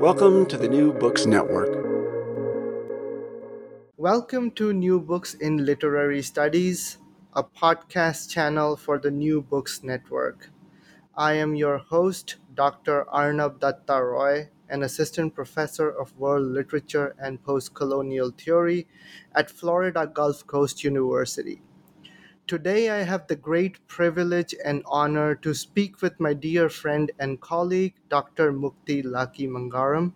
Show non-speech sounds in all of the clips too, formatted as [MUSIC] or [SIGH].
Welcome to the New Books Network. Welcome to New Books in Literary Studies, a podcast channel for the New Books Network. I am your host, Dr. Arnab Datta Roy, an assistant professor of world literature and post-colonial theory at Florida Gulf Coast University. Today, I have the great privilege and honor to speak with my dear friend and colleague, Dr. Mukti Lakhi Mangharam,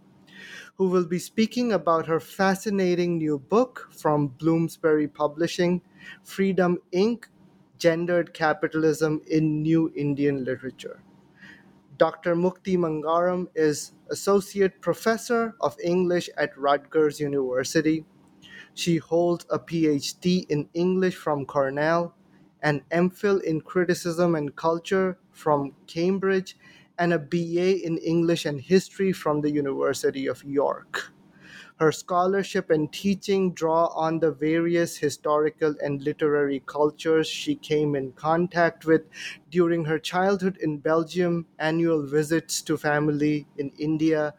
who will be speaking about her fascinating new book from Bloomsbury Publishing, Freedom Inc. Gendered Capitalism in New Indian Literature. Dr. Mukti Mangharam is Associate Professor of English at Rutgers University. She holds a PhD in English from Cornell an MPhil in Criticism and Culture from Cambridge, and a BA in English and History from the University of York. Her scholarship and teaching draw on the various historical and literary cultures she came in contact with during her childhood in Belgium, annual visits to family in India,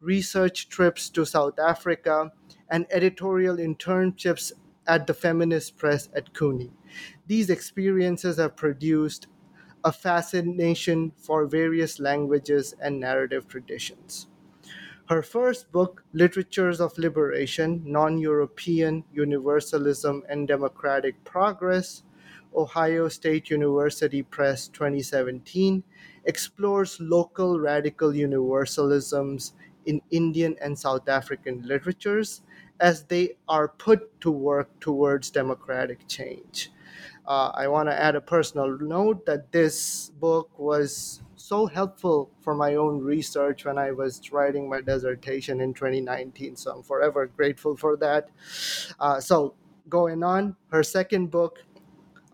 research trips to South Africa, and editorial internships at the feminist press at CUNY. These experiences have produced a fascination for various languages and narrative traditions. Her first book, Literatures of Liberation Non European Universalism and Democratic Progress, Ohio State University Press 2017, explores local radical universalisms in Indian and South African literatures as they are put to work towards democratic change. Uh, I want to add a personal note that this book was so helpful for my own research when I was writing my dissertation in 2019. So I'm forever grateful for that. Uh, so, going on, her second book,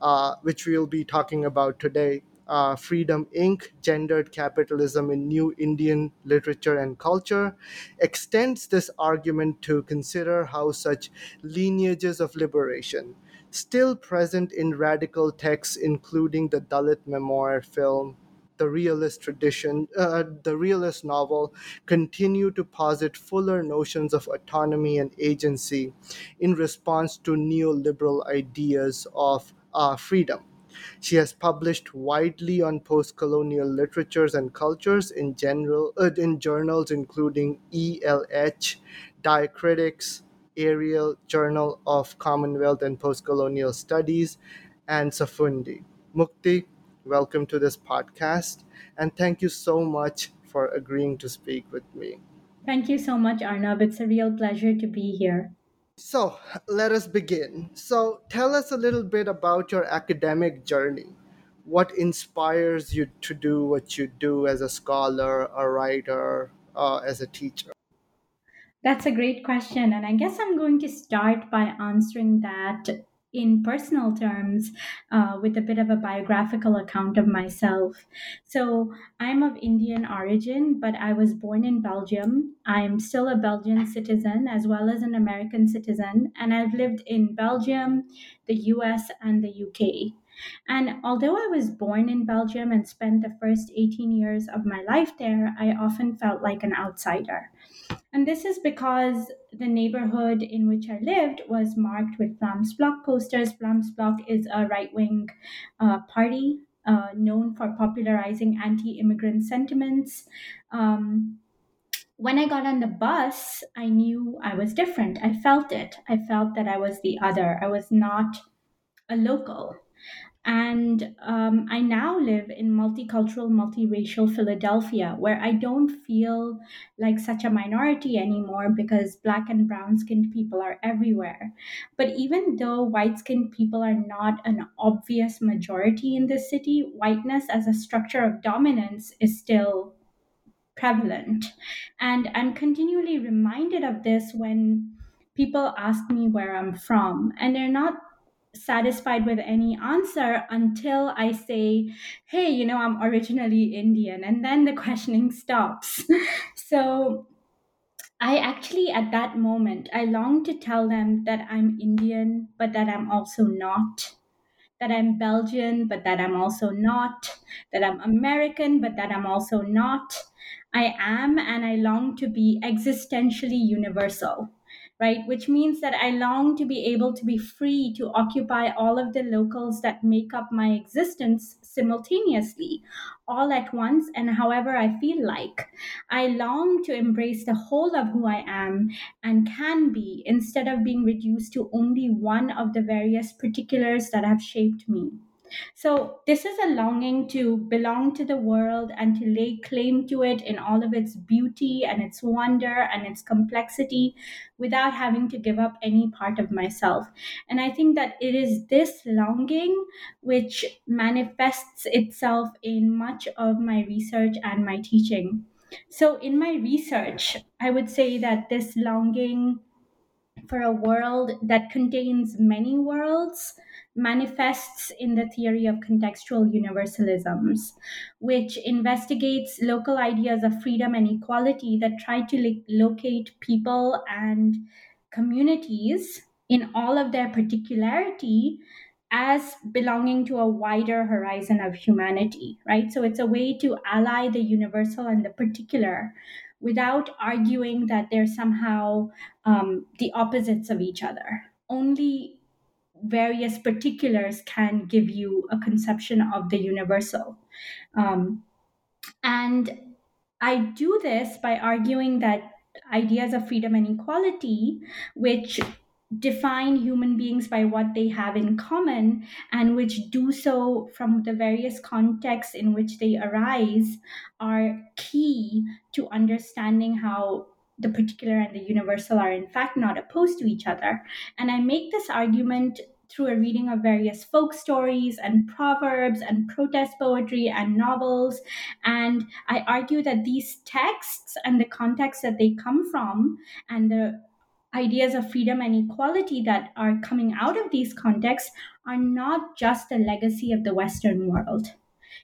uh, which we'll be talking about today, uh, Freedom Inc., Gendered Capitalism in New Indian Literature and Culture, extends this argument to consider how such lineages of liberation still present in radical texts, including the Dalit memoir film, the realist tradition, uh, the realist novel, continue to posit fuller notions of autonomy and agency in response to neoliberal ideas of uh, freedom. She has published widely on post-colonial literatures and cultures in general uh, in journals including ELH, Diacritics, Ariel Journal of Commonwealth and Postcolonial Studies, and Safundi. Mukti, welcome to this podcast, and thank you so much for agreeing to speak with me. Thank you so much, Arnab. It's a real pleasure to be here. So, let us begin. So, tell us a little bit about your academic journey. What inspires you to do what you do as a scholar, a writer, uh, as a teacher? That's a great question. And I guess I'm going to start by answering that in personal terms uh, with a bit of a biographical account of myself. So, I'm of Indian origin, but I was born in Belgium. I'm still a Belgian citizen as well as an American citizen, and I've lived in Belgium, the US, and the UK. And although I was born in Belgium and spent the first 18 years of my life there, I often felt like an outsider. And this is because the neighborhood in which I lived was marked with Vlaams posters. Vlaams is a right wing uh, party uh, known for popularizing anti immigrant sentiments. Um, when I got on the bus, I knew I was different. I felt it. I felt that I was the other. I was not a local. And um, I now live in multicultural, multiracial Philadelphia, where I don't feel like such a minority anymore because black and brown skinned people are everywhere. But even though white skinned people are not an obvious majority in this city, whiteness as a structure of dominance is still prevalent. And I'm continually reminded of this when people ask me where I'm from, and they're not satisfied with any answer until I say, hey, you know, I'm originally Indian. And then the [LAUGHS] questioning stops. [LAUGHS] so I actually, at that moment, I long to tell them that I'm Indian, but that I'm also not. That I'm Belgian, but that I'm also not. That I'm American, but that I'm also not. I am and I long to be existentially universal right? Which means that I long to be able to be free to occupy all of the locals that make up my existence simultaneously, all at once, and however I feel like. I long to embrace the whole of who I am and can be instead of being reduced to only one of the various particulars that have shaped me. So, this is a longing to belong to the world and to lay claim to it in all of its beauty and its wonder and its complexity without having to give up any part of myself. And I think that it is this longing which manifests itself in much of my research and my teaching. So, in my research, I would say that this longing for a world that contains many worlds manifests in the theory of contextual universalisms, which investigates local ideas of freedom and equality that try to locate people and communities in all of their particularity as belonging to a wider horizon of humanity, right? So it's a way to ally the universal and the particular without arguing that they're somehow um, the opposites of each other. Only various particulars can give you a conception of the universal. Um, and I do this by arguing that ideas of freedom and equality, which define human beings by what they have in common and which do so from the various contexts in which they arise, are key to understanding how the particular and the universal are in fact not opposed to each other. And I make this argument through a reading of various folk stories and proverbs and protest poetry and novels. And I argue that these texts and the context that they come from and the ideas of freedom and equality that are coming out of these contexts are not just a legacy of the Western world.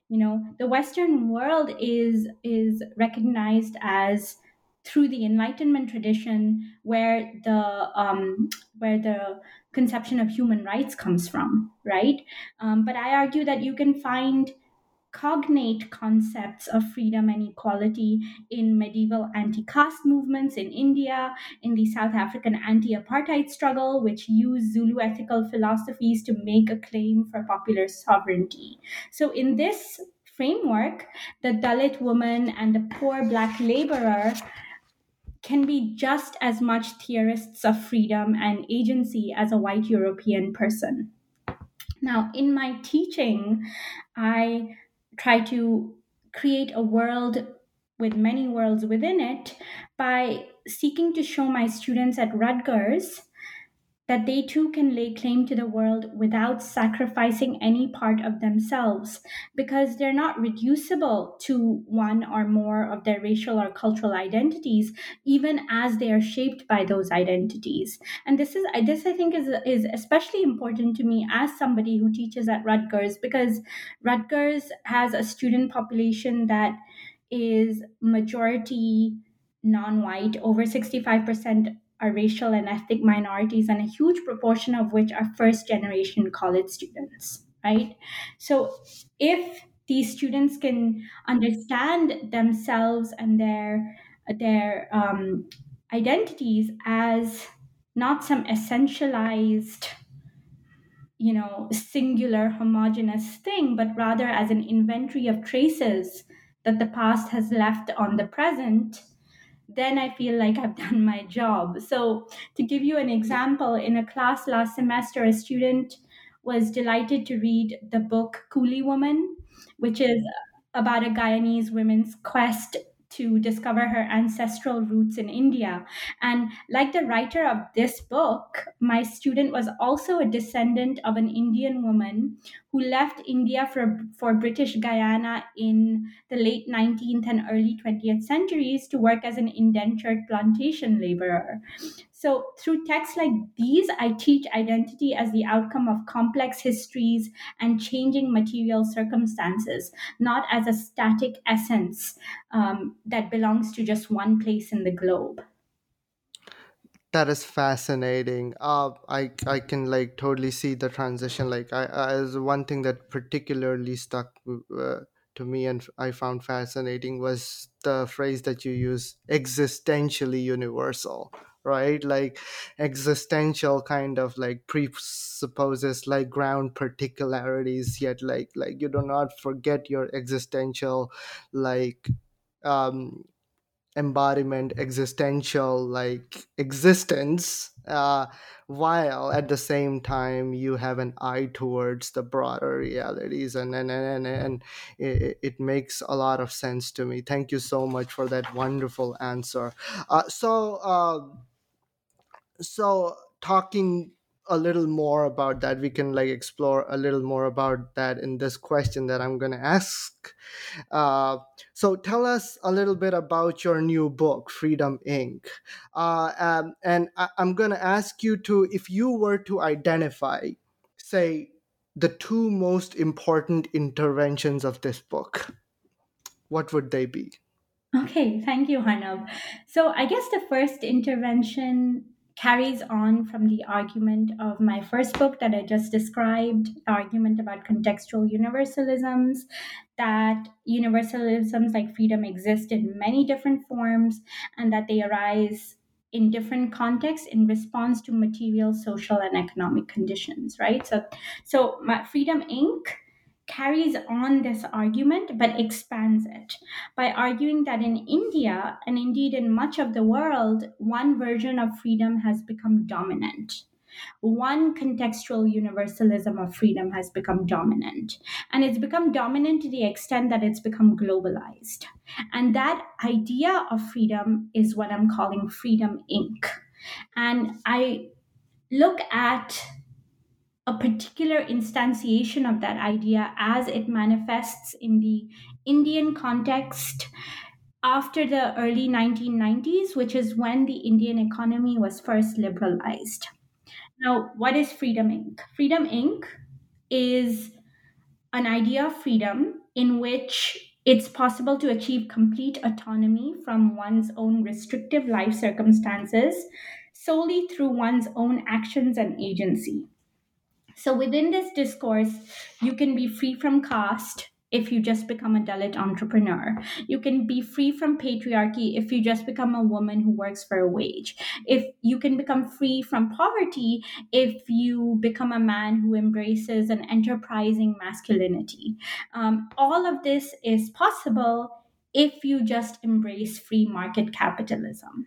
You know, the Western world is is recognized as through the Enlightenment tradition, where the um, where the conception of human rights comes from, right? Um, but I argue that you can find cognate concepts of freedom and equality in medieval anti caste movements in India, in the South African anti apartheid struggle, which used Zulu ethical philosophies to make a claim for popular sovereignty. So, in this framework, the Dalit woman and the poor black laborer can be just as much theorists of freedom and agency as a white European person. Now, in my teaching, I try to create a world with many worlds within it by seeking to show my students at Rutgers that they too can lay claim to the world without sacrificing any part of themselves because they're not reducible to one or more of their racial or cultural identities even as they are shaped by those identities. And this is this i think is is especially important to me as somebody who teaches at Rutgers because Rutgers has a student population that is majority non-white over 65% are racial and ethnic minorities, and a huge proportion of which are first generation college students, right? So if these students can understand themselves and their their um, identities as not some essentialized you know singular homogenous thing but rather as an inventory of traces that the past has left on the present then I feel like I've [LAUGHS] done my job. So, to give you an example, in a class last semester, a student was delighted to read the book Coolie Woman, which is about a Guyanese woman's quest to discover her ancestral roots in India. And like the writer of this book, my student was also a descendant of an Indian woman who left India for, for British Guyana in the late 19th and early 20th centuries to work as an indentured plantation laborer. So, through texts like these, I teach identity as the outcome of complex histories and changing material circumstances, not as a static essence um, that belongs to just one place in the globe. That is fascinating. Uh, I I can like totally see the transition. Like I, I as one thing that particularly stuck uh, to me and I found fascinating was the phrase that you use, existentially universal right? Like existential kind of like presupposes like ground particularities yet like like you do not forget your existential like um embodiment existential like existence uh while at the same time you have an eye towards the broader realities and and and, and, and it, it makes a lot of sense to me. Thank you so much for that wonderful answer. Uh, so uh, so talking a little more about that we can like explore a little more about that in this question that i'm going to ask. Uh, so tell us a little bit about your new book freedom inc. Uh, um, and I- i'm going to ask you to if you were to identify say the two most important interventions of this book what would they be? Okay, thank you, Arnab. So, I guess the first intervention carries on from the argument of my first book that I just described, argument about contextual universalisms, that universalisms like freedom exist in many different forms and that they arise in different contexts in response to material, social, and economic conditions, right? So, so my Freedom Inc carries on this argument but expands it by arguing that in India and indeed in much of the world, one version of freedom has become dominant. One contextual universalism of freedom has become dominant. And it's become dominant to the extent that it's become globalized. And that idea of freedom is what I'm calling Freedom Inc. And I look at a particular instantiation of that idea as it manifests in the Indian context after the early 1990s, which is when the Indian economy was first liberalized. Now, what is Freedom Inc.? Freedom Inc. is an idea of freedom in which it's possible to achieve complete autonomy from one's own restrictive life circumstances solely through one's own actions and agency. So within this discourse, you can be free from caste if you just become a Dalit entrepreneur. You can be free from patriarchy if you just become a woman who works for a wage. If you can become free from poverty if you become a man who embraces an enterprising masculinity. Um, all of this is possible if you just embrace free market capitalism.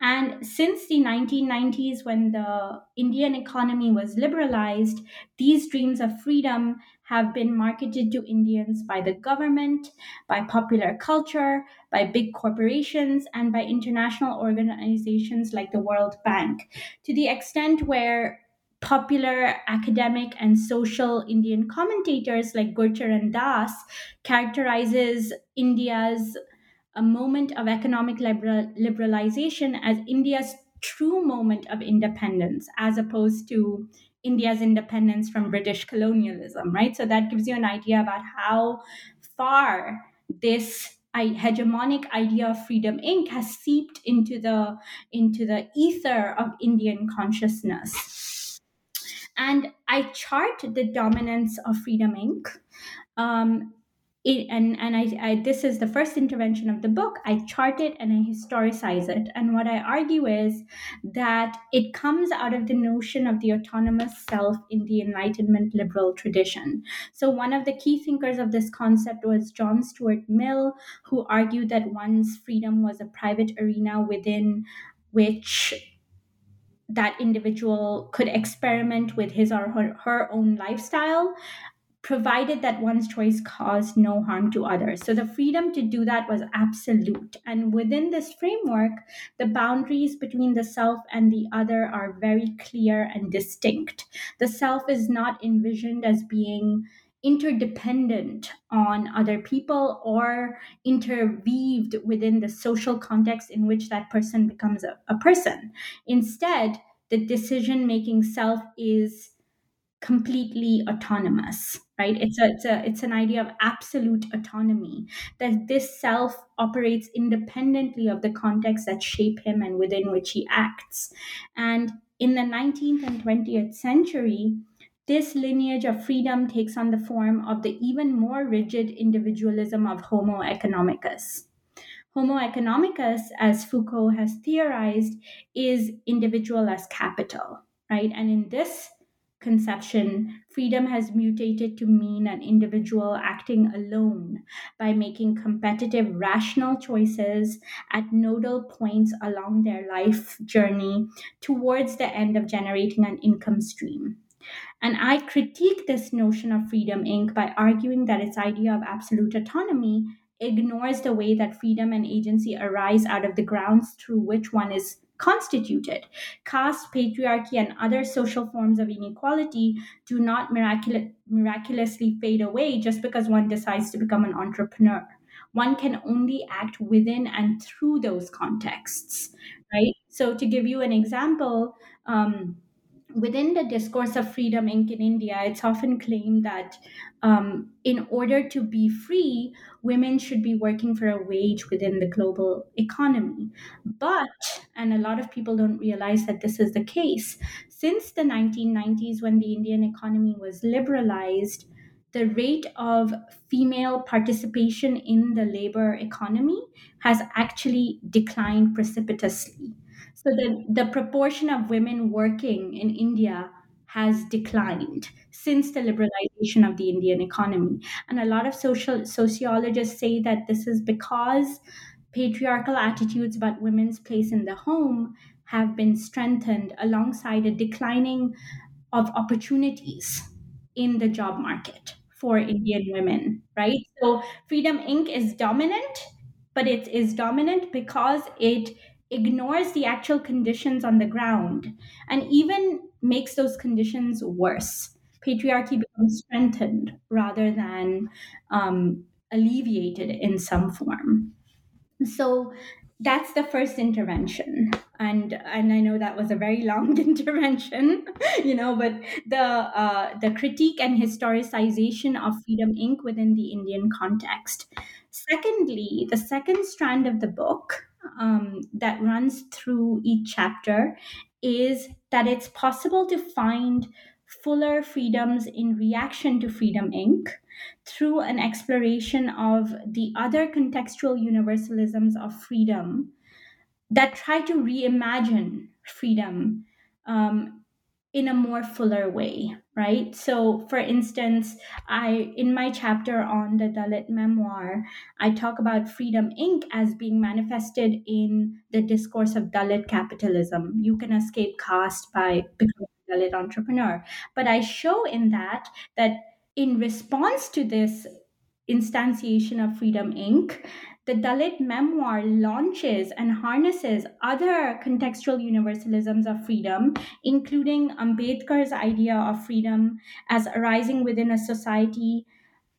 And since the 1990s, when the Indian economy was liberalized, these dreams of freedom have been marketed to Indians by the government, by popular culture, by big corporations, and by international organizations like the World Bank, to the extent where popular academic and social Indian commentators like Gurcharan Das characterizes India's a moment of economic liberal, liberalization as India's true moment of independence, as opposed to India's independence from British colonialism, right? So that gives you an idea about how far this hegemonic idea of freedom inc. has seeped into the into the ether of indian consciousness. And i chart the dominance of freedom inc. Um, it, and and I, I this is the first intervention of the book. I chart it and i historicize it. And what i argue is that it comes out of the notion of the autonomous self in the enlightenment liberal tradition. So one of the key thinkers of this concept was john stuart mill who argued that one's freedom was a private arena within which that individual could experiment with his or her, her own lifestyle provided that one's choice caused no harm to others. So the freedom to do that was absolute. And within this framework, the boundaries between the self and the other are very clear and distinct. The self is not envisioned as being interdependent on other people or interweaved within the social context in which that person becomes a, a person. Instead, the decision making self is completely autonomous right? It's a, it's a it's an idea of absolute autonomy that this self operates independently of the context that shape him and within which he acts. And in the 19th and 20th century this lineage of freedom takes on the form of the even more rigid individualism of homo economicus. Homo economicus, as Foucault has theorized, is individual as capital, right? And in this conception, freedom has mutated to mean an individual acting alone by making competitive, rational choices at nodal points along their life journey towards the end of generating an income stream. And I critique this notion of Freedom Inc. by arguing that its idea of absolute autonomy ignores the way that freedom and agency arise out of the grounds through which one is constituted. Caste, patriarchy, and other social forms of inequality do not miracul- miraculously fade away just because one decides to become an entrepreneur. One can only act within and through those contexts, right? So, to give you an example, um, within the discourse of freedom in india it's often claimed that um, in order to be free women should be working for a wage within the global economy. But and a lot of people don't realize that this is the case since the 1990s when the indian economy was liberalized the rate of female participation in the labor economy has actually declined precipitously so the, the proportion of women working in India has declined since the liberalization of the Indian economy. And a lot of social sociologists say that this is because patriarchal attitudes about women's place in the home have been strengthened alongside a declining of opportunities in the job market for Indian women, right? So Freedom Inc. is dominant, but it is dominant because it ignores the actual conditions on the ground and even makes those conditions worse. Patriarchy becomes strengthened rather than um, alleviated in some form. So that's the first intervention and and i know that was a very long [LAUGHS] intervention you know but the uh, the critique and historicization of freedom inc within the indian context secondly the second strand of the book um, that runs through each chapter is that it's possible to find fuller freedoms in reaction to Freedom Inc. through an exploration of the other contextual universalisms of freedom that try to reimagine freedom um, in a more fuller way right? So for instance i in my chapter on the dalit memoir i talk about freedom inc. as being manifested in the discourse of dalit capitalism. You can escape caste by becoming a dalit entrepreneur. But i show in that that in response to this instantiation of freedom inc the Dalit memoir launches and harnesses other contextual universalisms of freedom, including Ambedkar's idea of freedom as arising within a society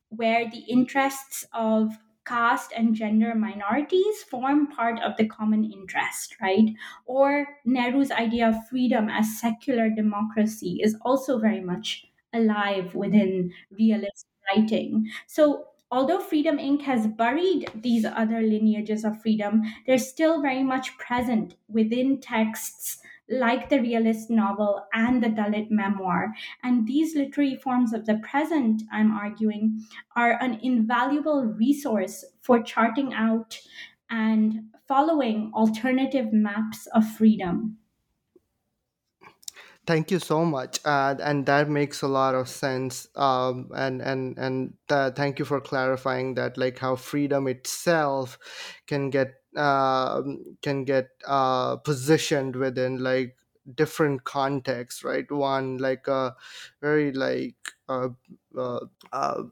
where the interests of caste and gender minorities form part of the common interest, right? Or Nehru's idea of freedom as secular democracy is also very much alive within realist writing. So although Freedom Inc. has buried these other lineages of freedom, they're still very much present within texts like the realist novel and the Dalit memoir. And these literary forms of the present, I'm arguing, are an invaluable resource for charting out and following alternative maps of freedom. Thank you so much, uh, and that makes a lot of sense. Um, and and and uh, thank you for clarifying that, like how freedom itself can get uh, can get uh, positioned within like different contexts, right? One like a very like uh, uh, uh,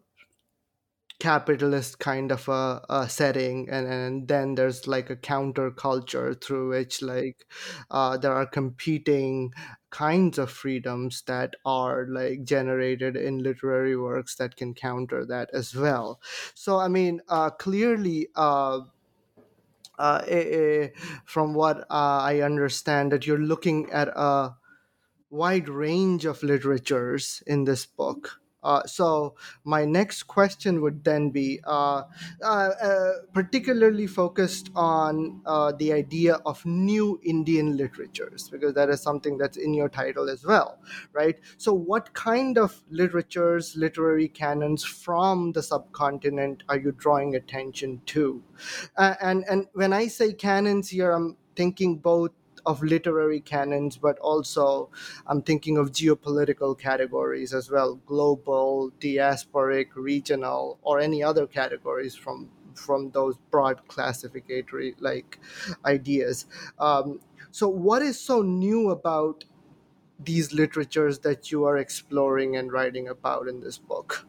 capitalist kind of a, a, setting and, and then there's like a counterculture through which like uh, there are competing kinds of freedoms that are like generated in literary works that can counter that as well so i mean uh, clearly uh, uh, eh, eh, from what uh, I understand, that you're looking at a wide range of literatures in this book. Uh, so my next question would then be uh, uh, uh particularly focused on uh, the idea of new Indian literatures because that is something that's in your title as well, right? So what kind of literatures, literary canons from the subcontinent are you drawing attention to? Uh, and and when I say canons here, I'm thinking both of literary canons, but also I'm thinking of geopolitical categories as well global, diasporic, regional, or any other categories from from those broad classificatory like ideas. Um, so, what is so new about these literatures that you are exploring and writing about in this book?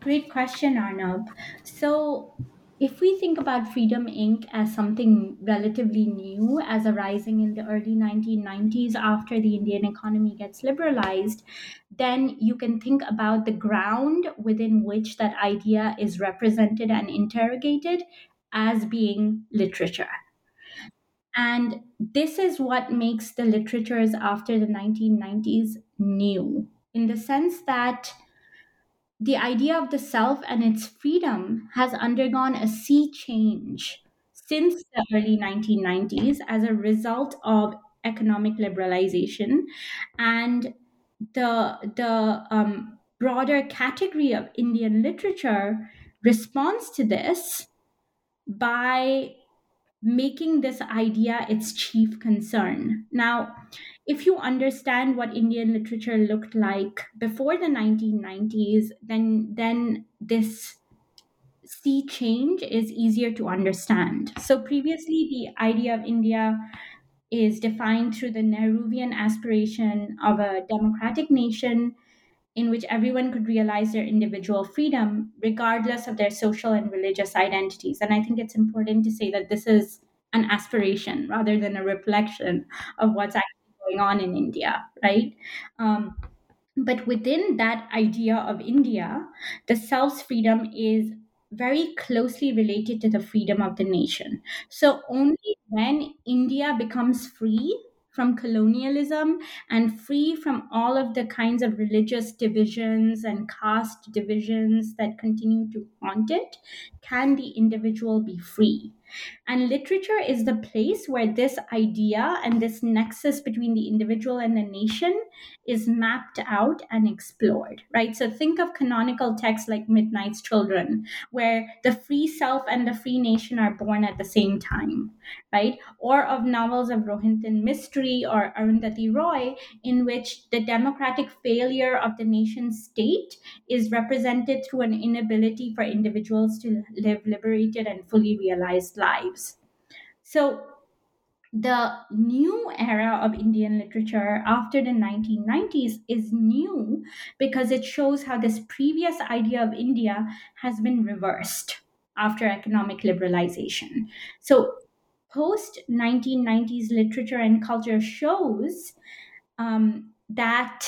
Great question, Arnab. So, if we think about Freedom Inc. as something relatively new, as arising in the early 1990s after the Indian economy gets liberalized, then you can think about the ground within which that idea is represented and interrogated as being literature. And this is what makes the literatures after the 1990s new, in the sense that the idea of the self and its freedom has undergone a sea change since the early 1990s as a result of economic liberalization and the the um, broader category of Indian literature responds to this by making this idea its chief concern. Now, if you understand what Indian literature looked like before the 1990s, then then this sea change is easier to understand. So previously the idea of India is defined through the Nehruvian aspiration of a democratic nation in which everyone could realize their individual freedom, regardless of their social and religious identities. And I think it's important to say that this is an aspiration rather than a reflection of what's actually going on in India, right? Um, but within that idea of India, the self's freedom is very closely related to the freedom of the nation. So only when India becomes free from colonialism and free from all of the kinds of religious divisions and caste divisions that continue to haunt it, can the individual be free. And literature is the place where this idea and this nexus between the individual and the nation is mapped out and explored, right? So think of canonical texts like Midnight's Children, where the free self and the free nation are born at the same time, right? Or of novels of Rohinton Mistry or Arundhati Roy, in which the democratic failure of the nation state is represented through an inability for individuals to live liberated and fully realized lives. So, the new era of Indian literature after the 1990s is new because it shows how this previous idea of India has been reversed after economic liberalization. So, post 1990s literature and culture shows um, that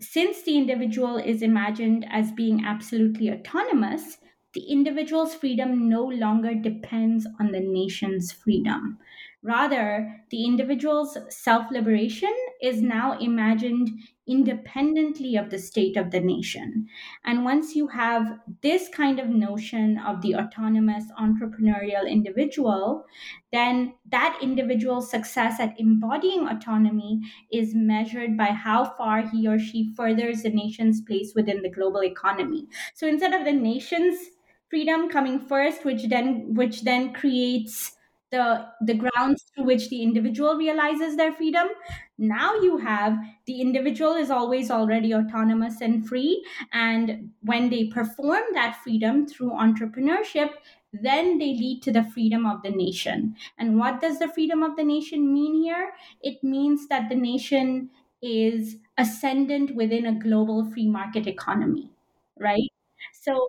since the individual is imagined as being absolutely autonomous, the individual's freedom no longer depends on the nation's freedom Rather, the individual's self liberation is now imagined independently of the state of the nation. And once you have this kind of notion of the autonomous entrepreneurial individual, then that individual's success at embodying autonomy is measured by how far he or she furthers the nation's place within the global economy. So instead of the nation's freedom coming first, which then which then creates the the grounds through which the individual realizes their freedom. Now you have the individual is always already autonomous and free and when they perform that freedom through entrepreneurship then they lead to the freedom of the nation. And what does the freedom of the nation mean here? It means that the nation is ascendant within a global free market economy right? So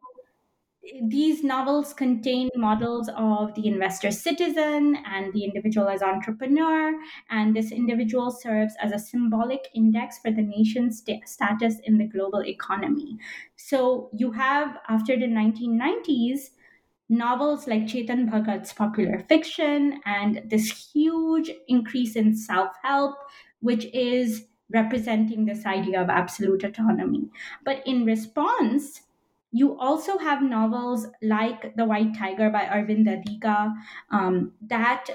these novels contain models of the investor citizen and the individual as entrepreneur, and this individual serves as a symbolic index for the nation's st- status in the global economy. So you have, after the 1990s, novels like Chetan Bhagat's popular fiction and this huge increase in self help, which is representing this idea of absolute autonomy. But in response, you also have novels like The White Tiger by Aravind Adiga um, that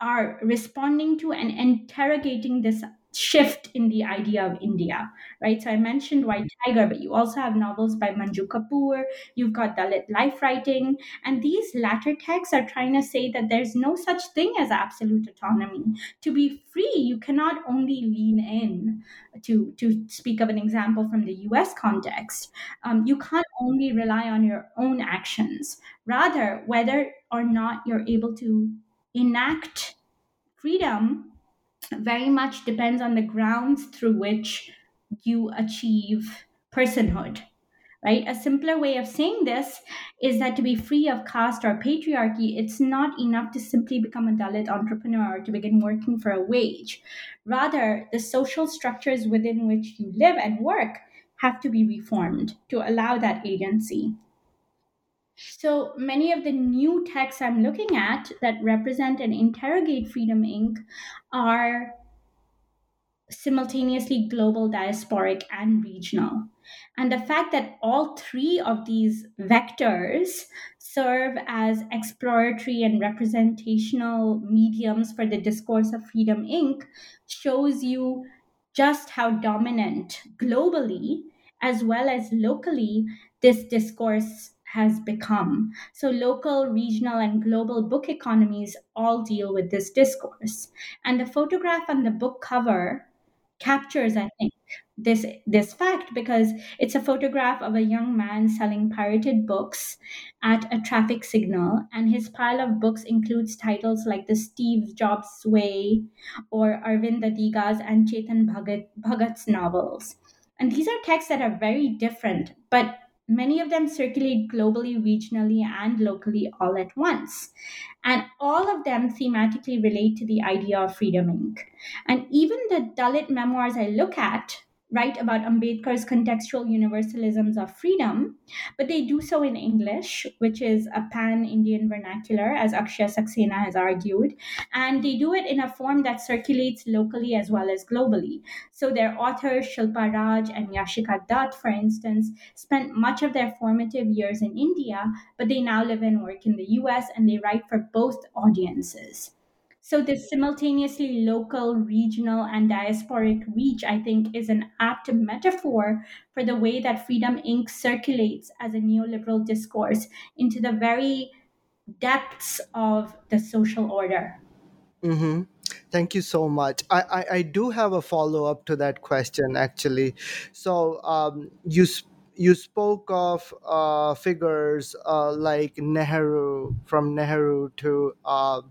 are responding to and interrogating this shift in the idea of India, right? So I mentioned White Tiger, but you also have novels by Manju Kapur, you've got Dalit life writing, and these latter texts are trying to say that there's no such thing as absolute autonomy. To be free, you cannot only lean in. To, to speak of an example from the US context, um, you can't only rely on your own actions. Rather, whether or not you're able to enact freedom very much depends on the grounds through which you achieve personhood right? A simpler way of saying this is that to be free of caste or patriarchy it's not enough to simply become a dalit entrepreneur or to begin working for a wage. Rather the social structures within which you live and work have to be reformed to allow that agency so many of the new texts I'm looking at that represent and interrogate Freedom Inc. are simultaneously global, diasporic, and regional. And the fact that all three of these vectors serve as exploratory and representational mediums for the discourse of Freedom Inc. shows you just how dominant globally as well as locally this discourse has become. So, local, regional, and global book economies all deal with this discourse. And the photograph on the book cover captures, I think, this this fact because it's a photograph of a young man selling pirated books at a traffic signal and his pile of books includes titles like the steve jobs way or aravind adiga's and chetan bhagat bhagat's novels and these are texts that are very different but Many of them circulate globally, regionally, and locally all at once. And all of them thematically relate to the idea of Freedom Inc. And even the Dalit memoirs I look at write about Ambedkar's contextual universalisms of freedom, but they do so in English, which is a pan Indian vernacular, as Akshya Saxena has argued, and they do it in a form that circulates locally as well as globally. So their authors, Shilpa Raj and Yashica Dutt, for instance, spent much of their formative years in India, but they now live and work in the US and they write for both audiences. So, this simultaneously local, regional, and diasporic reach, I think, is an apt metaphor for the way that Freedom Inc. circulates as a neoliberal discourse into the very depths of the social order. Mm-hmm. Thank you so much. I, I, I do have a follow up to that question, actually. So, um, you you spoke of uh, figures uh, like Nehru, from Nehru to uh,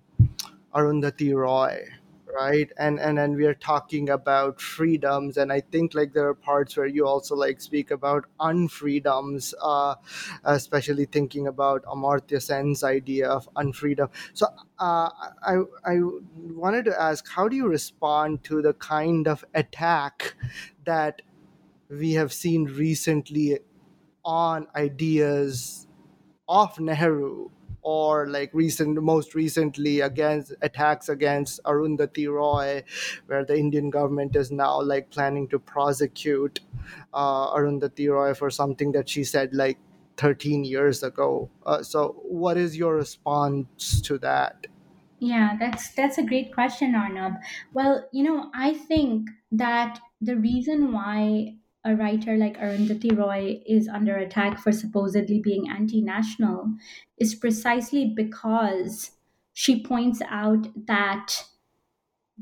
Arundhati Roy, right? And and then we are talking about freedoms, and I think like there are parts where you also like speak about unfreedoms, uh, especially thinking about Amartya Sen's idea of unfreedom. So uh, I I wanted to ask, how do you respond to the kind of attack that we have seen recently on ideas of Nehru or like recent most recently against attacks against arundhati roy where the indian government is now like planning to prosecute uh, arundhati roy for something that she said like 13 years ago uh, so what is your response to that Yeah, that's that's a great question, Arnab. Well, you know, I think that the reason why a writer like Arundhati Roy is under attack for supposedly being anti-national is precisely because she points out that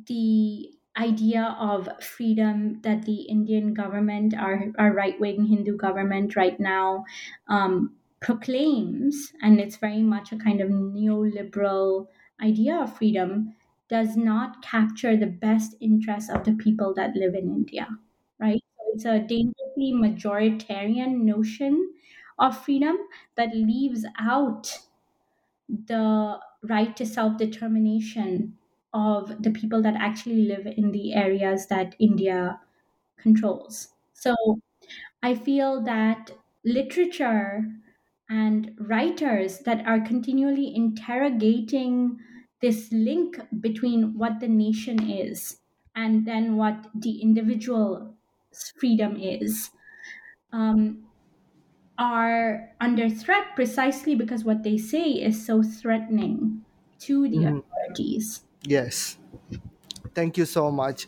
the idea of freedom that the Indian government, our, our right wing Hindu government right now, um, proclaims, and it's very much a kind of neoliberal idea of freedom, does not capture the best interests of the people that live in India, it's a dangerously majoritarian notion of freedom that leaves out the right to self determination of the people that actually live in the areas that India controls. So I feel that literature and writers that are continually interrogating this link between what the nation is and then what the individual's freedom is um, are under threat precisely because what they say is so threatening to the Mhm. authorities. yes thank you so much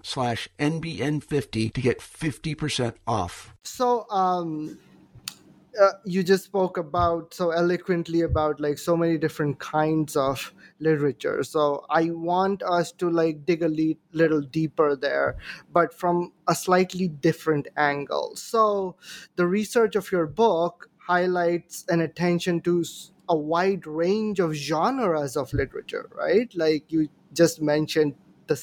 slash NBN50 to get 50% off. so um uh, you just spoke about so eloquently about like so many different kinds of literature. So i want us to like dig a le- little deeper there but from a slightly different angle. So the research of your book highlights an attention to a wide range of genres of literature right? Like you just mentioned the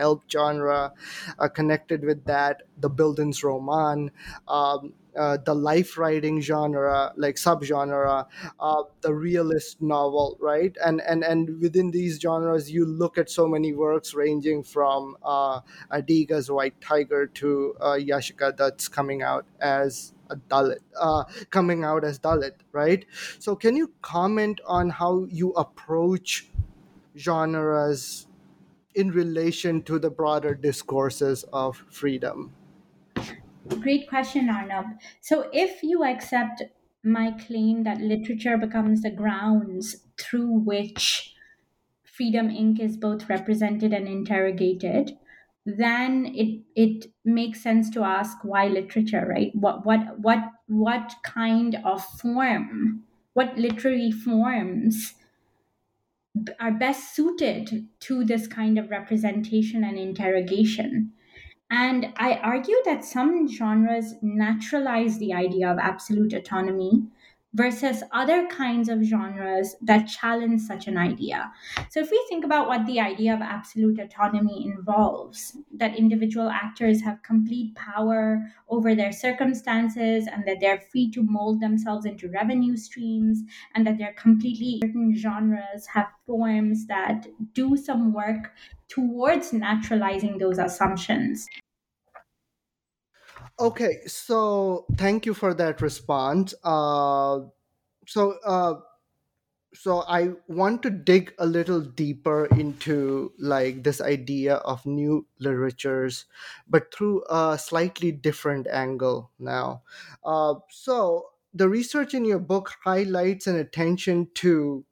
self-help genre uh, connected with that the bildungsroman um, uh, the life writing genre like subgenre uh, the realist novel right? And and and within these genres you look at so many works ranging from uh, adiga's white tiger to uh, Yashica Dutt's coming out as a dalit uh, coming out as dalit right? So can you comment on how you approach genres in relation to the broader discourses of freedom Great question, Arnab. So, if you accept my claim that literature becomes the grounds through which Freedom Inc. is both represented and interrogated, then it it makes sense to ask why literature, right? What what what what kind of form, what literary forms are best suited to this kind of representation and interrogation? And I argue that some genres naturalize the idea of absolute autonomy versus other kinds of genres that challenge such an idea. So, if we think about what the idea of absolute autonomy involves, that individual actors have complete power over their circumstances and that they're free to mold themselves into revenue streams, and that they're completely certain genres have forms that do some work towards naturalizing those assumptions. Okay, so thank you for that response. Uh, so, uh, so I want to dig a little deeper into like this idea of new literatures, but through a slightly different angle now. Uh, so the research in your book highlights an attention to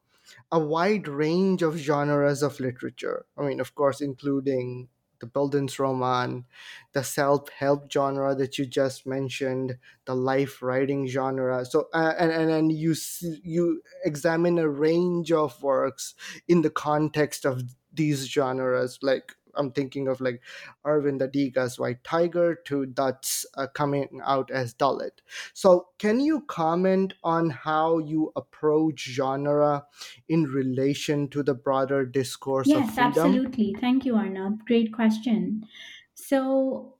a wide range of genres of literature. I mean, of course, including the Bildungsroman, the self-help genre that you just mentioned, the life writing genre. So, uh, and and and you see, you examine a range of works in the context of these genres, like I'm thinking of like Aravind Adiga's White Tiger to Dutt's uh, coming out as Dalit. So, can you comment on how you approach genre in relation to the broader discourse yes, of freedom? absolutely. Thank you, Arnab. Great question. So,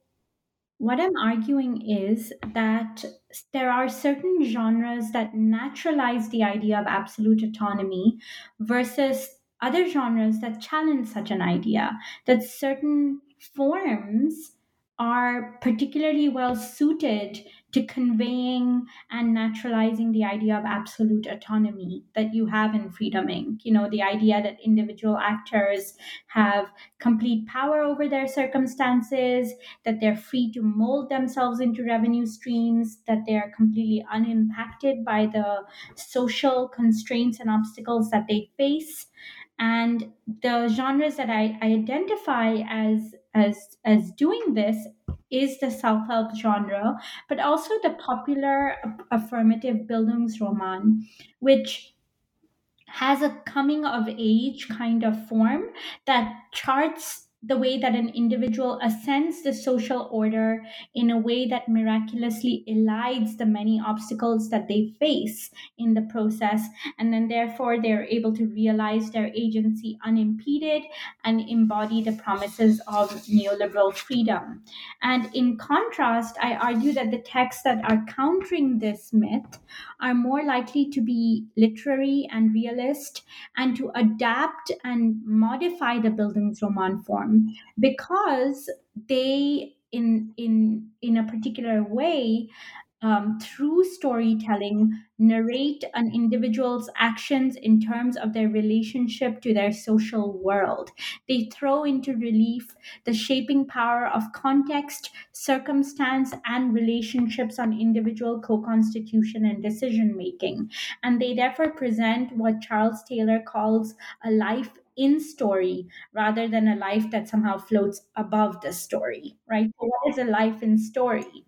what I'm arguing is that there are certain genres that naturalize the idea of absolute autonomy versus other genres that challenge such an idea, that certain forms are particularly well suited to conveying and naturalizing the idea of absolute autonomy that you have in Freedom Inc. You know, the idea that individual actors have complete power over their circumstances, that they're free to mold themselves into revenue streams, that they are completely unimpacted by the social constraints and obstacles that they face and the genres that I, I identify as as as doing this is the self-help genre but also the popular affirmative bildungsroman which has a coming of age kind of form that charts the way that an individual ascends the social order in a way that miraculously elides the many obstacles that they face in the process. And then, therefore, they're able to realize their agency unimpeded and embody the promises of neoliberal freedom. And in contrast, I argue that the texts that are countering this myth are more likely to be literary and realist and to adapt and modify the Bildungsroman form because they in in in a particular way um, through storytelling, narrate an individual's actions in terms of their relationship to their social world. They throw into relief the shaping power of context, circumstance, and relationships on individual co constitution and decision making. And they therefore present what Charles Taylor calls a life in story rather than a life that somehow floats above the story, right? So what is a life in story?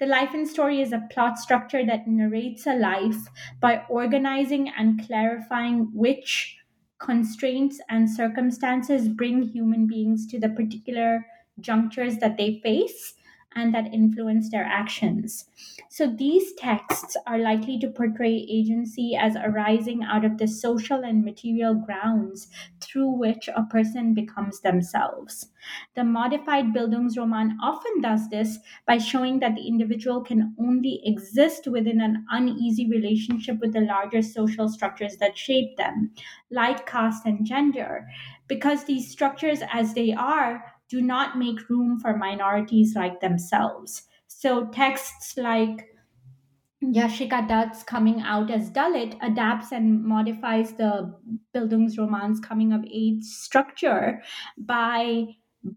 The life in story is a plot structure that narrates a life by organizing and clarifying which constraints and circumstances bring human beings to the particular junctures that they face and that influence their actions. So these texts are likely to portray agency as arising out of the social and material grounds through which a person becomes themselves. The modified Bildungsroman often does this by showing that the individual can only exist within an uneasy relationship with the larger social structures that shape them, like caste and gender, because these structures, as they are, do not make room for minorities like themselves. So texts like Yashica Dutt's coming out as Dalit adapts and modifies the Bildungsroman's coming of age structure by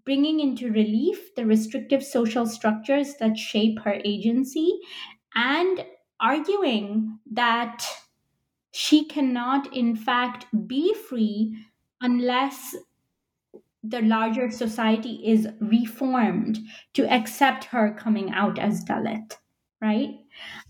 bringing into relief the restrictive social structures that shape her agency and arguing that she cannot, in fact, be free unless the larger society is reformed to accept her coming out as Dalit, right?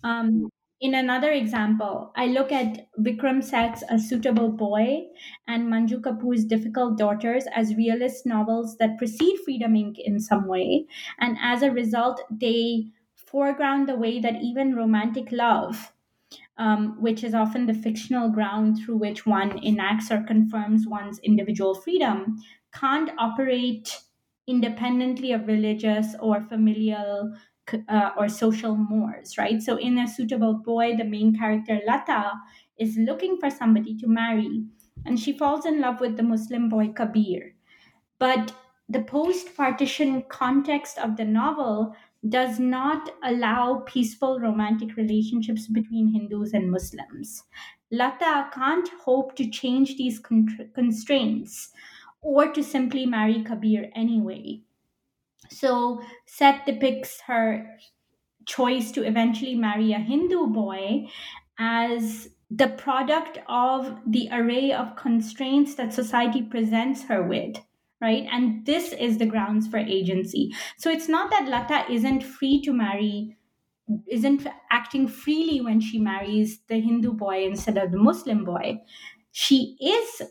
Um, in another example, I look at Vikram Seth's A Suitable Boy and Manju Kapur's Difficult Daughters as realist novels that precede Freedom Inc. in some way. And as a result, they foreground the way that even romantic love, um, which is often the fictional ground through which one enacts or confirms one's individual freedom, can't operate independently of religious or familial uh, or social mores, right? So, in a suitable boy, the main character Lata is looking for somebody to marry, and she falls in love with the Muslim boy Kabir. But the post partition context of the novel does not allow peaceful romantic relationships between Hindus and Muslims. Lata can't hope to change these con- constraints or to simply marry Kabir anyway. So Seth depicts her choice to eventually marry a Hindu boy as the product of the array of constraints that society presents her with right? And this is the grounds for agency. So it's not that lata isn't free to marry isn't acting freely when she marries the hindu boy instead of the muslim boy. She is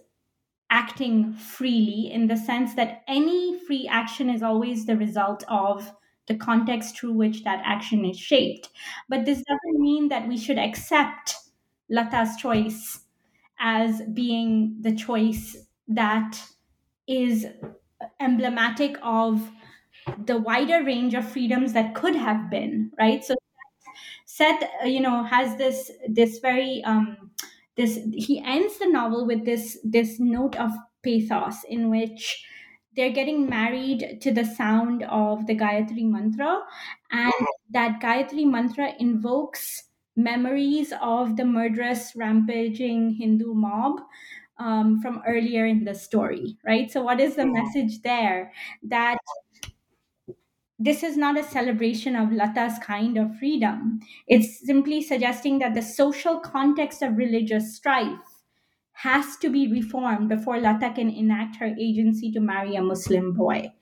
acting freely in the sense that any free action is always the result of the context through which that action is shaped. But this doesn't mean that we should accept lata's choice as being the choice that is emblematic of the wider range of freedoms that could have been right? So seth you know has this this very um this he ends the novel with this this note of pathos in which they're getting married to the sound of the gayatri mantra and that gayatri mantra invokes memories of the murderous rampaging hindu mob um, from earlier in the story, right? So, what is the message there? That this is not a celebration of Lata's kind of freedom. It's simply suggesting that the social context of religious strife has to be reformed before Lata can enact her agency to marry a Muslim boy.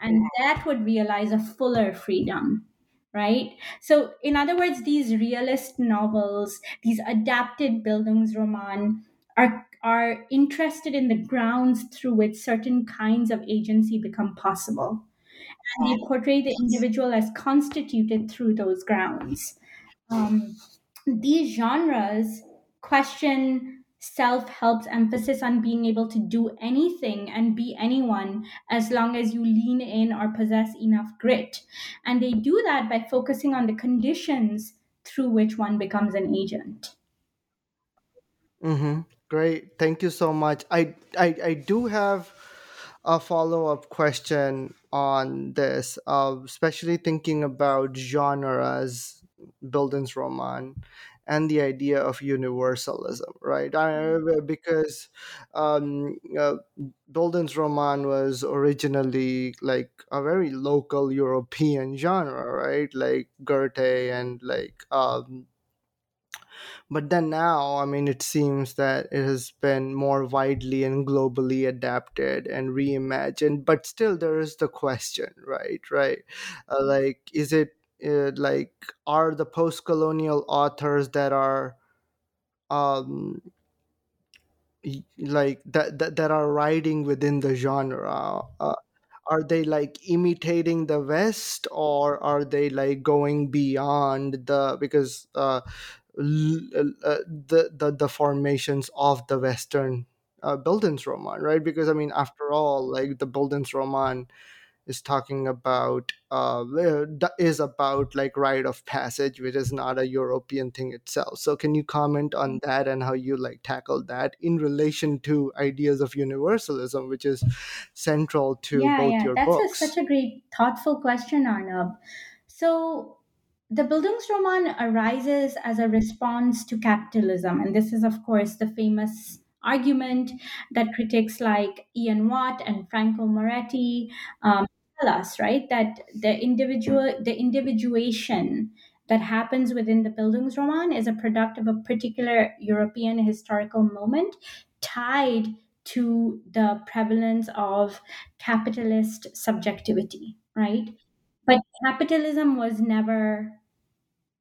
And that would realize a fuller freedom right? So, in other words, these realist novels, these adapted Bildungsroman, are are interested in the grounds through which certain kinds of agency become possible. And they portray the individual as constituted through those grounds. Um, these genres question self help's emphasis on being able to do anything and be anyone as long as you lean in or possess enough grit. And they do that by focusing on the conditions through which one becomes an agent. Mm-hmm. Great. Thank you so much. I, I, I do have a follow up question on this, uh, especially thinking about genres, Bildungsroman, and the idea of universalism, right? I, because um, uh, Bildungsroman was originally like a very local European genre, right? Like Goethe and like um, but then now i mean it seems that it has been more widely and globally adapted and reimagined but still there is the question right? Right? Uh, like is it uh, like are the post-colonial authors that are um like that that, that are writing within the genre uh, are they like imitating the west or are they like going beyond the because uh uh, the, the the formations of the Western uh, Bildungsroman, right? Because I mean, after all, like the Bildungsroman is talking about uh, is about like rite of passage, which is not a European thing itself. So, can you comment on that and how you like tackle that in relation to ideas of universalism, which is central to Yeah, both yeah, your that's books? such a great, thoughtful question, Arnab. So, the Bildungsroman arises as a response to capitalism. And this is, of course, the famous argument that critics like Ian Watt and Franco Moretti um, tell us, right? That the individual, the individuation that happens within the Bildungsroman is a product of a particular European historical moment tied to the prevalence of capitalist subjectivity, right? But capitalism was never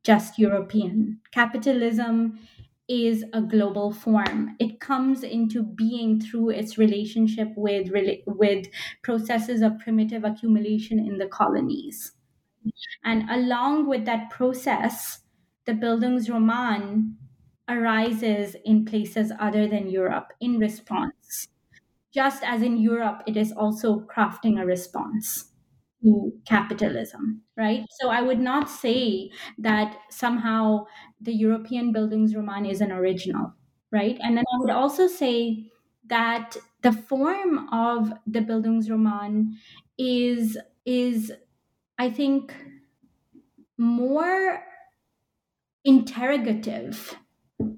just European. Capitalism is a global form. It comes into being through its relationship with with processes of primitive accumulation in the colonies. And along with that process, the Bildungsroman arises in places other than Europe in response. Just as in Europe, it is also crafting a response to capitalism, right? So I would not say that somehow the European Bildungsroman is an original, right? And then I would also say that the form of the Bildungsroman is is I think more interrogative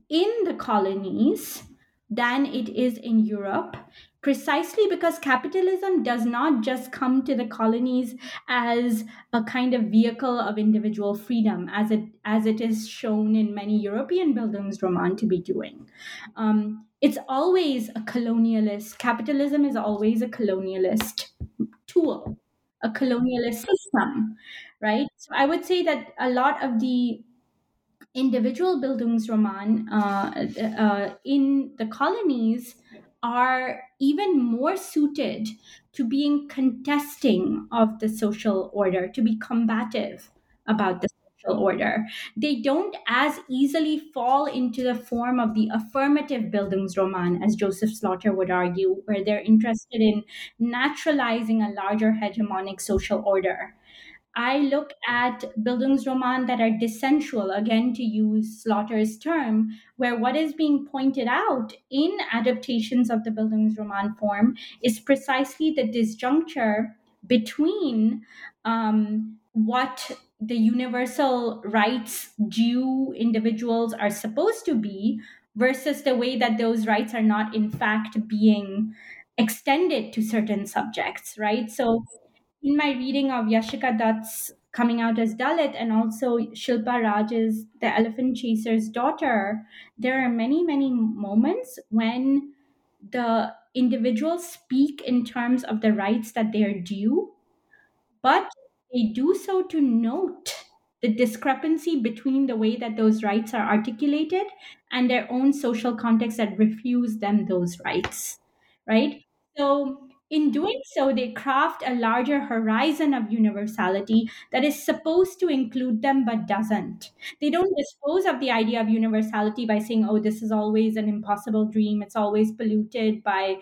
in the colonies than it is in Europe, precisely because capitalism does not just come to the colonies as a kind of vehicle of individual freedom, as it as it is shown in many European Bildungsroman to be doing. Um, it's always a colonialist. Capitalism is always a colonialist tool, a colonialist system, right? So I would say that a lot of the individual Bildungsroman uh, uh, in the colonies are even more suited to being contesting of the social order, to be combative about the social order. They don't as easily fall into the form of the affirmative Bildungsroman, as Joseph Slaughter would argue, where they're interested in naturalizing a larger hegemonic social order. I look at Bildungsroman that are dissensual, again to use Slaughter's term, where what is being pointed out in adaptations of the Bildungsroman form is precisely the disjuncture between um, what the universal rights due individuals are supposed to be versus the way that those rights are not in fact being extended to certain subjects, right? So in my reading of Yashica Dutt's coming out as Dalit and also Shilpa Raj's The Elephant Chaser's Daughter, there are many, many moments when the individuals speak in terms of the rights that they are due, but they do so to note the discrepancy between the way that those rights are articulated and their own social context that refuse them those rights, right? So in doing so, they craft a larger horizon of universality that is supposed to include them but doesn't. They don't dispose of the idea of universality by saying, oh, this is always an impossible dream, it's always polluted by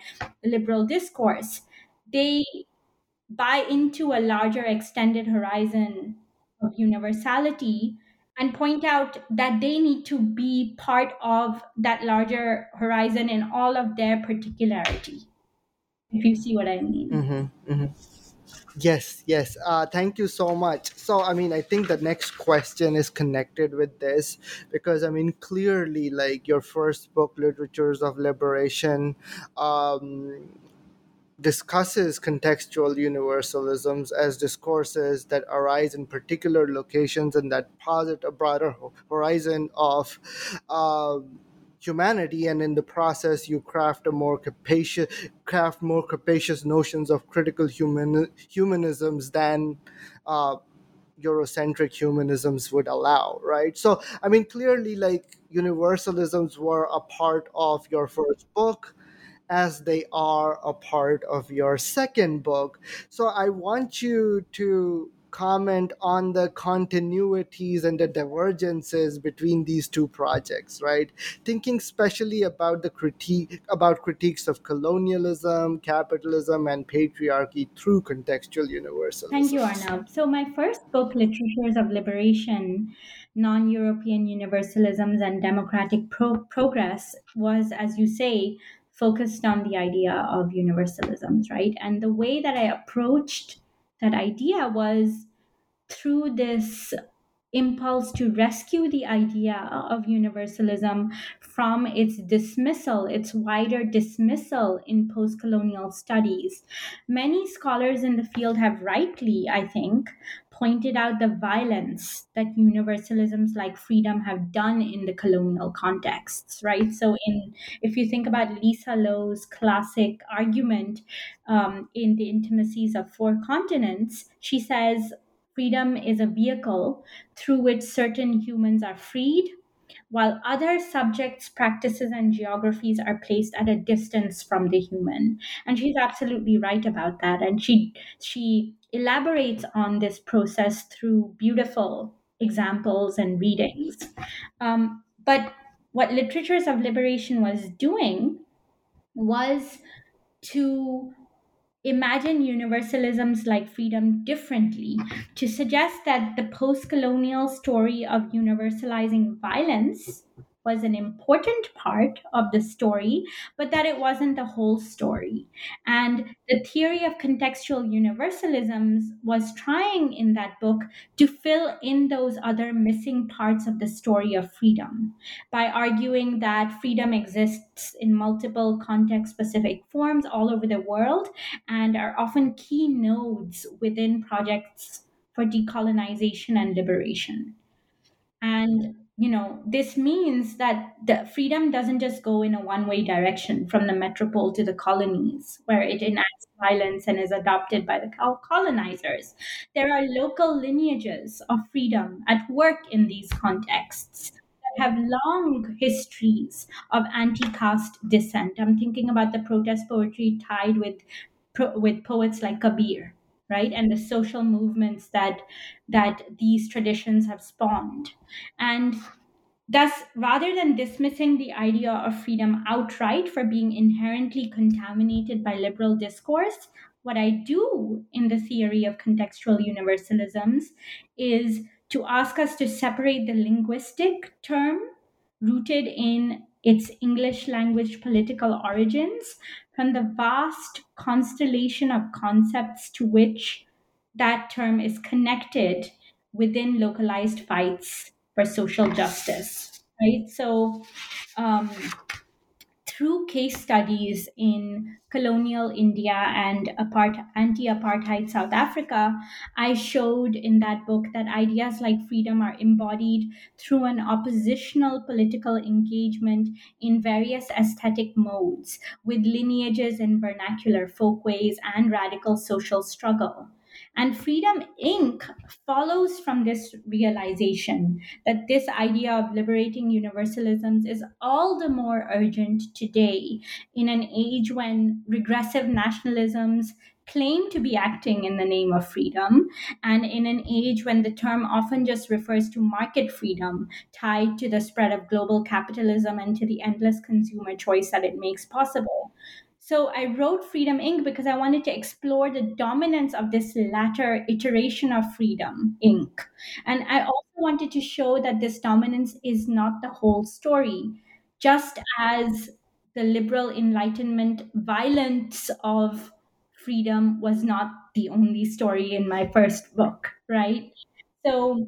liberal discourse. They buy into a larger extended horizon of universality and point out that they need to be part of that larger horizon in all of their particularity if you see what I mean. Mm-hmm, mm-hmm. Yes, yes. Uh, thank you so much. So, I mean, I think the next question is connected with this because, I mean, clearly, like your first book, Literatures of Liberation, um, discusses contextual universalisms as discourses that arise in particular locations and that posit a broader horizon of. Um, humanity and in the process you craft a more capacious craft more capacious notions of critical human humanisms than uh, eurocentric humanisms would allow right? So i mean clearly like universalisms were a part of your first book as they are a part of your second book. So i want you to comment on the continuities and the divergences between these two projects right? Thinking especially about the critique about critiques of colonialism capitalism and patriarchy through contextual universalism. Thank you arnab so my first book literatures of liberation non-european universalisms and democratic pro- progress was as you say focused on the idea of universalisms right? And the way that i approached that idea was through this impulse to rescue the idea of universalism from its dismissal, its wider dismissal in post colonial studies. Many scholars in the field have rightly, I think, pointed out the violence that universalisms like freedom have done in the colonial contexts, right? So, in if you think about Lisa Lowe's classic argument um, in The Intimacies of Four Continents, she says freedom is a vehicle through which certain humans are freed, while other subjects, practices, and geographies are placed at a distance from the human. And she's absolutely right about that. And she she elaborates on this process through beautiful examples and readings. Um, but what Literatures of Liberation was doing was to imagine universalisms like freedom differently, to suggest that the post colonial story of universalizing violence was an important part of the story, but that it wasn't the whole story. And the theory of contextual universalisms was trying in that book to fill in those other missing parts of the story of freedom by arguing that freedom exists in multiple context specific forms all over the world and are often key nodes within projects for decolonization and liberation. And you know, this means that the freedom doesn't just go in a one way direction from the metropole to the colonies, where it enacts violence and is adopted by the colonizers. There are local lineages of freedom at work in these contexts that have long histories of anti caste dissent. I'm thinking about the protest poetry tied with, with poets like Kabir right? And the social movements that that these traditions have spawned. And thus rather than dismissing the idea of freedom outright for being inherently contaminated by liberal discourse what i do in the theory of contextual universalisms is to ask us to separate the linguistic term rooted in its English language political origins from the vast constellation of concepts to which that term is connected within localized fights for social justice. Right? So, um, through case studies in colonial India and apart- anti apartheid South Africa, I showed in that book that ideas like freedom are embodied through an oppositional political engagement in various aesthetic modes, with lineages in vernacular folkways and radical social struggle. And Freedom Inc. follows from this realization that this idea of liberating universalisms is all the more urgent today in an age when regressive nationalisms claim to be acting in the name of freedom, and in an age when the term often just refers to market freedom tied to the spread of global capitalism and to the endless consumer choice that it makes possible. So I wrote Freedom Inc. because I wanted to explore the dominance of this latter iteration of Freedom Inc. And I also wanted to show that this dominance is not the whole story. Just as the liberal enlightenment violence of freedom was not the only story in my first book, right? So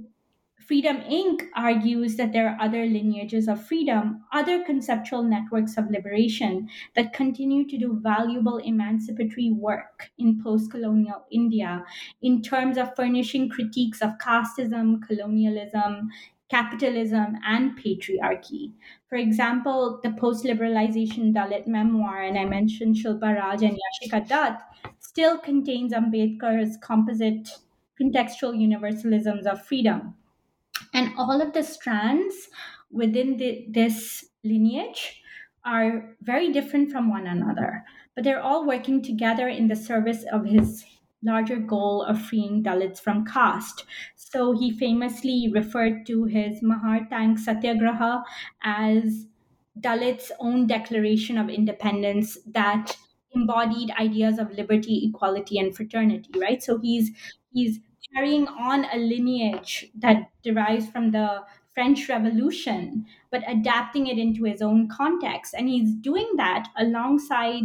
Freedom Inc. argues that there are other lineages of freedom, other conceptual networks of liberation that continue to do valuable emancipatory work in post colonial India in terms of furnishing critiques of casteism, colonialism, capitalism, and patriarchy. For example, the post liberalization Dalit memoir, and I mentioned Shilpa Raj and Yashica Dutt, still contains Ambedkar's composite contextual universalisms of freedom and all of the strands within the, this lineage are very different from one another, but they're all working together in the service of his larger goal of freeing Dalits from caste. So he famously referred to his Mahar Tank Satyagraha as Dalits' own declaration of independence that embodied ideas of liberty, equality, and fraternity, right? So he's he's carrying on a lineage that derives from the French Revolution, but adapting it into his own context. And he's doing that alongside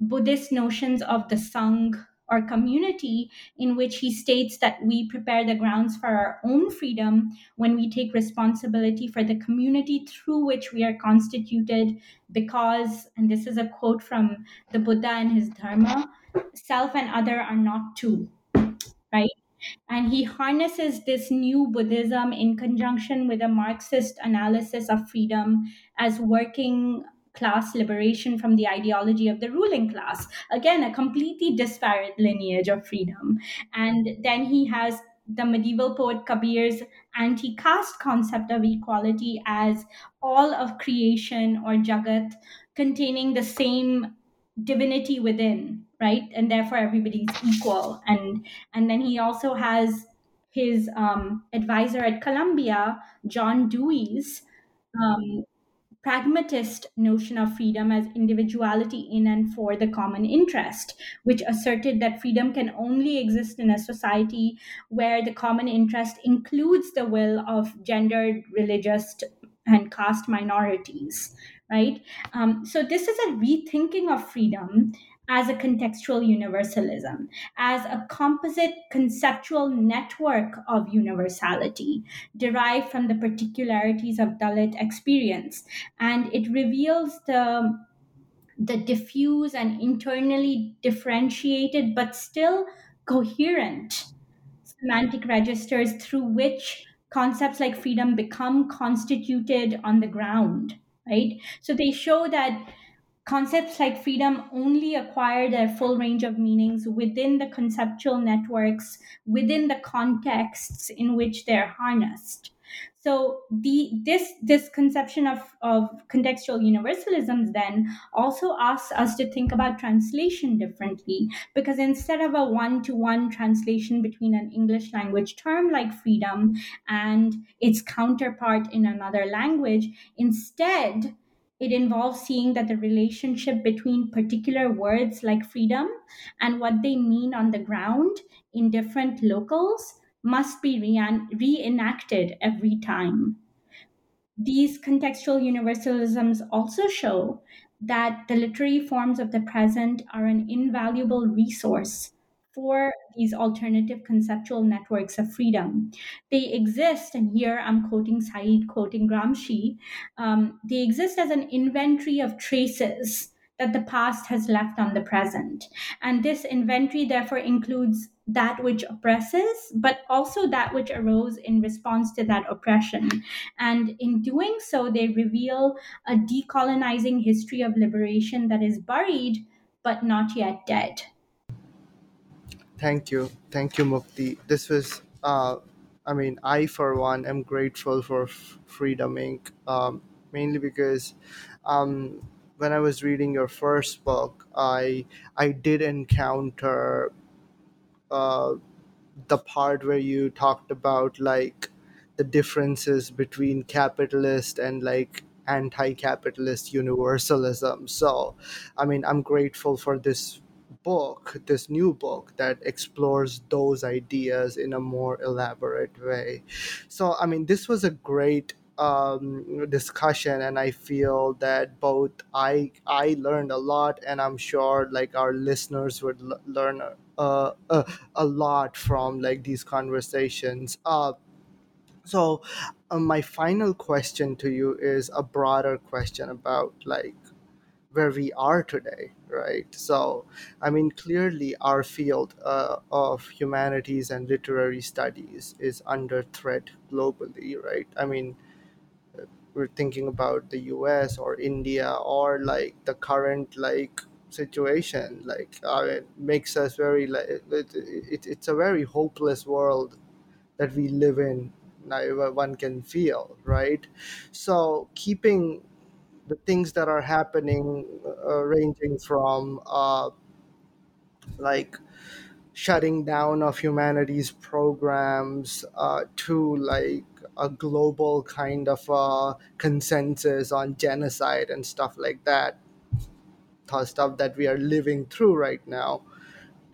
Buddhist notions of the Sangh or community, in which he states that we prepare the grounds for our own freedom when we take responsibility for the community through which we are constituted, because, and this is a quote from the Buddha and his Dharma self and other are not two right? And he harnesses this new Buddhism in conjunction with a Marxist analysis of freedom as working class liberation from the ideology of the ruling class. Again, a completely disparate lineage of freedom. And then he has the medieval poet Kabir's anti caste concept of equality as all of creation or jagat containing the same divinity within right and therefore everybody's equal and and then he also has his um, advisor at columbia john dewey's um, pragmatist notion of freedom as individuality in and for the common interest, which asserted that freedom can only exist in a society where the common interest includes the will of gendered, religious, and caste minorities, right? Um, so this is a rethinking of freedom as a contextual universalism, as a composite conceptual network of universality derived from the particularities of Dalit experience. And it reveals the, the diffuse and internally differentiated but still coherent semantic registers through which concepts like freedom become constituted on the ground, right? So they show that concepts like freedom only acquire their full range of meanings within the conceptual networks, within the contexts in which they're harnessed. So the this this conception of, of contextual universalisms then also asks us to think about translation differently because instead of a one-to-one translation between an English language term like freedom and its counterpart in another language, instead it involves seeing that the relationship between particular words like freedom and what they mean on the ground in different locals must be re- reenacted every time. These contextual universalisms also show that the literary forms of the present are an invaluable resource for these alternative conceptual networks of freedom. They exist, and here I'm quoting Said, quoting Gramsci, um, they exist as an inventory of traces that the past has left on the present. And this inventory, therefore, includes that which oppresses, but also that which arose in response to that oppression. And in doing so, they reveal a decolonizing history of liberation that is buried but not yet dead. Thank you. Thank you, Mukti. This was, uh, I mean, I, for one, am grateful for Freedom Inc., um, mainly because um, when I was reading your first book, I I did encounter uh, the part where you talked about like the differences between capitalist and like anti-capitalist universalism. So, I mean, I'm grateful for this book, this new book that explores those ideas in a more elaborate way. So, I mean, this was a great um, discussion, and I feel that both I I learned a lot, and I'm sure like our listeners would l- learn uh, a, a lot from like these conversations. Uh, so, uh, my final question to you is a broader question about like where we are today, right? So, I mean, clearly our field uh, of humanities and literary studies is under threat globally, right? I mean, we're thinking about the US or India or like the current like situation like uh, it makes us very like it, it, it's a very hopeless world that we live in now one can feel right so keeping the things that are happening uh, ranging from uh, like shutting down of humanities programs uh, to like a global kind of uh, consensus on genocide and stuff like that stuff that we are living through right now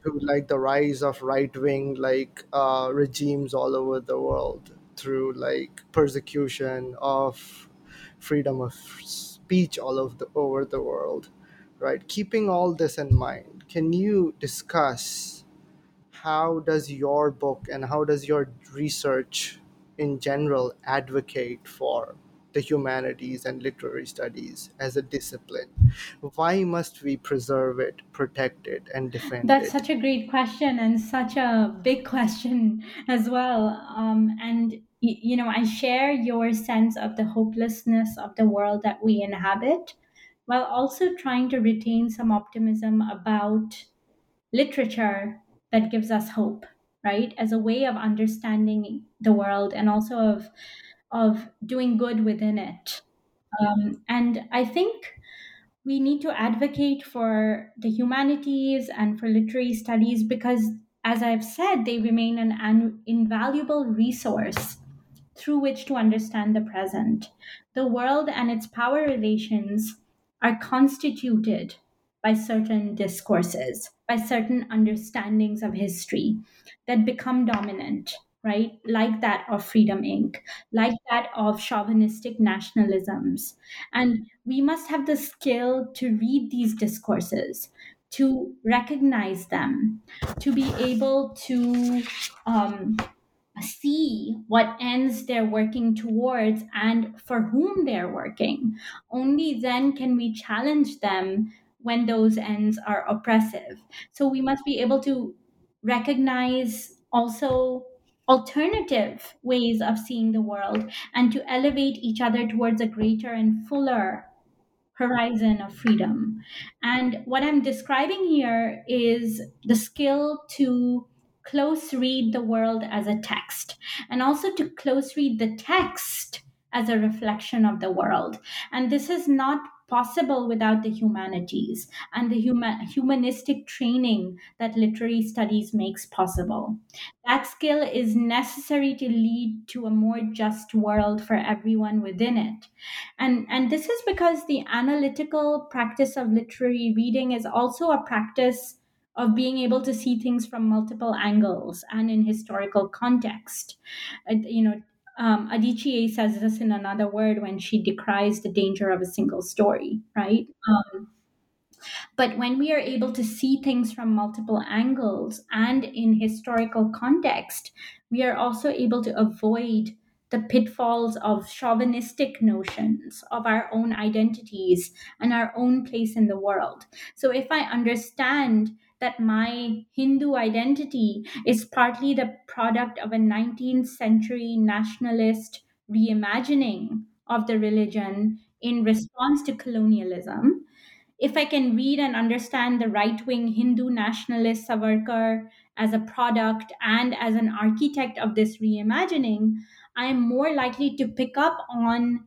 to like the rise of right wing like uh, regimes all over the world through like persecution of freedom of speech all over the, over the world right keeping all this in mind can you discuss how does your book and how does your research in general advocate for the humanities and literary studies as a discipline why must we preserve it protect it and defend it? That's it such a great question and such a big [LAUGHS] question as well. Um, and, you know, I share your sense of the hopelessness of the world that we inhabit while also trying to retain some optimism about literature that gives us hope, right? As a way of understanding the world and also of, of doing good within it. Um, and I think we need to advocate for the humanities and for literary studies because, as I've said, they remain an, an invaluable resource through which to understand the present. The world and its power relations are constituted by certain discourses, by certain understandings of history that become dominant right? Like that of Freedom Inc., like that of chauvinistic nationalisms. And we must have the skill to read these discourses, to recognize them, to be able to um, see what ends they're working towards and for whom they're working. Only then can we challenge them when those ends are oppressive. So we must be able to recognize also alternative ways of seeing the world and to elevate each other towards a greater and fuller horizon of freedom. And what I'm describing here is the skill to close read the world as a text and also to close read the text as a reflection of the world. And this is not possible without the humanities and the human, humanistic training that literary studies makes possible. That skill is necessary to lead to a more just world for everyone within it. And, and this is because the analytical practice of literary reading is also a practice of being able to see things from multiple angles and in historical context. You know, um, Adichie says this in another word when she decries the danger of a single story, right? Um, but when we are able to see things from multiple angles and in historical context, we are also able to avoid the pitfalls of chauvinistic notions of our own identities and our own place in the world. So if I understand that my Hindu identity is partly the product of a 19th century nationalist reimagining of the religion in response to colonialism. If I can read and understand the right wing Hindu nationalist Savarkar as a product and as an architect of this reimagining, I am more likely to pick up on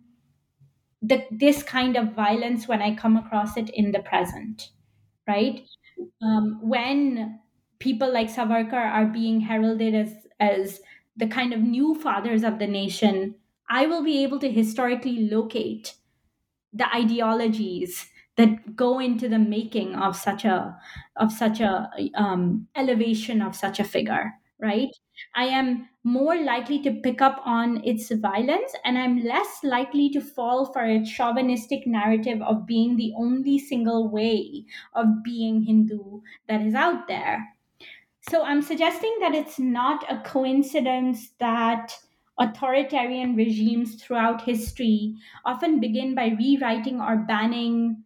the, this kind of violence when I come across it in the present, right? Um, when people like Savarkar are being heralded as as the kind of new fathers of the nation, I will be able to historically locate the ideologies that go into the making of such a of such a um, elevation of such a figure right? I am more likely to pick up on its violence and i'm less likely to fall for its chauvinistic narrative of being the only single way of being hindu that is out there. So i'm suggesting that it's not a coincidence that authoritarian regimes throughout history often begin by rewriting or banning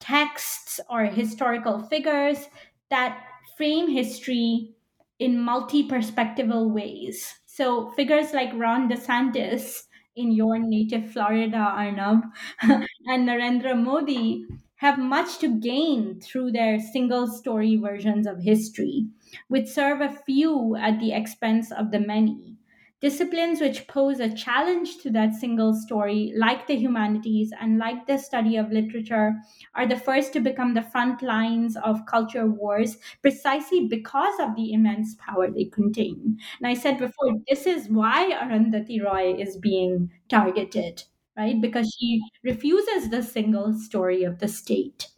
texts or historical figures that frame history in multi perspectival ways. So, figures like Ron DeSantis in your native Florida, Arnab, [LAUGHS] and Narendra Modi have much to gain through their single story versions of history, which serve a few at the expense of the many. Disciplines which pose a challenge to that single story, like the humanities and like the study of literature, are the first to become the front lines of culture wars precisely because of the immense power they contain. And I said before, this is why Arundhati Roy is being targeted, right? Because she refuses the single story of the state.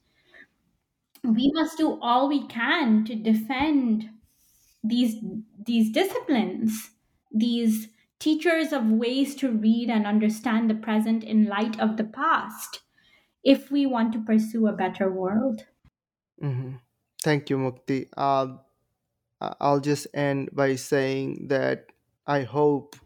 We must do all we can to defend these these disciplines these teachers of ways to read and understand the present in light of the past if we want to pursue a better world. Mm-hmm. Thank you, Mukti. Uh, I'll just end by saying that I hope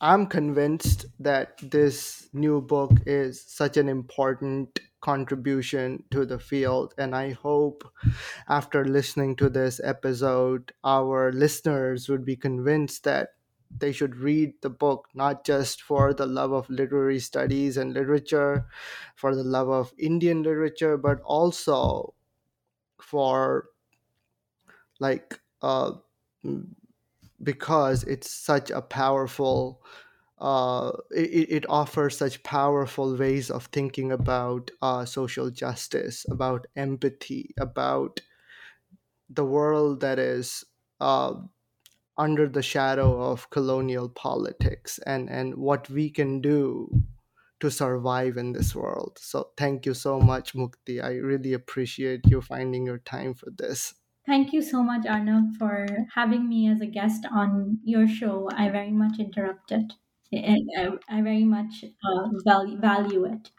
I'm convinced that this new book is such an important contribution to the field. And I hope after listening to this episode, our listeners would be convinced that they should read the book not just for the love of literary studies and literature, for the love of Indian literature, but also for like uh, because it's such a powerful uh, it, it offers such powerful ways of thinking about uh, social justice, about empathy, about the world that is uh, under the shadow of colonial politics and, and what we can do to survive in this world. So, thank you so much, Mukti. I really appreciate you finding your time for this. Thank you so much, Arnab, for having me as a guest on your show. I very much interrupt it. I, I, very much uh, value, value it.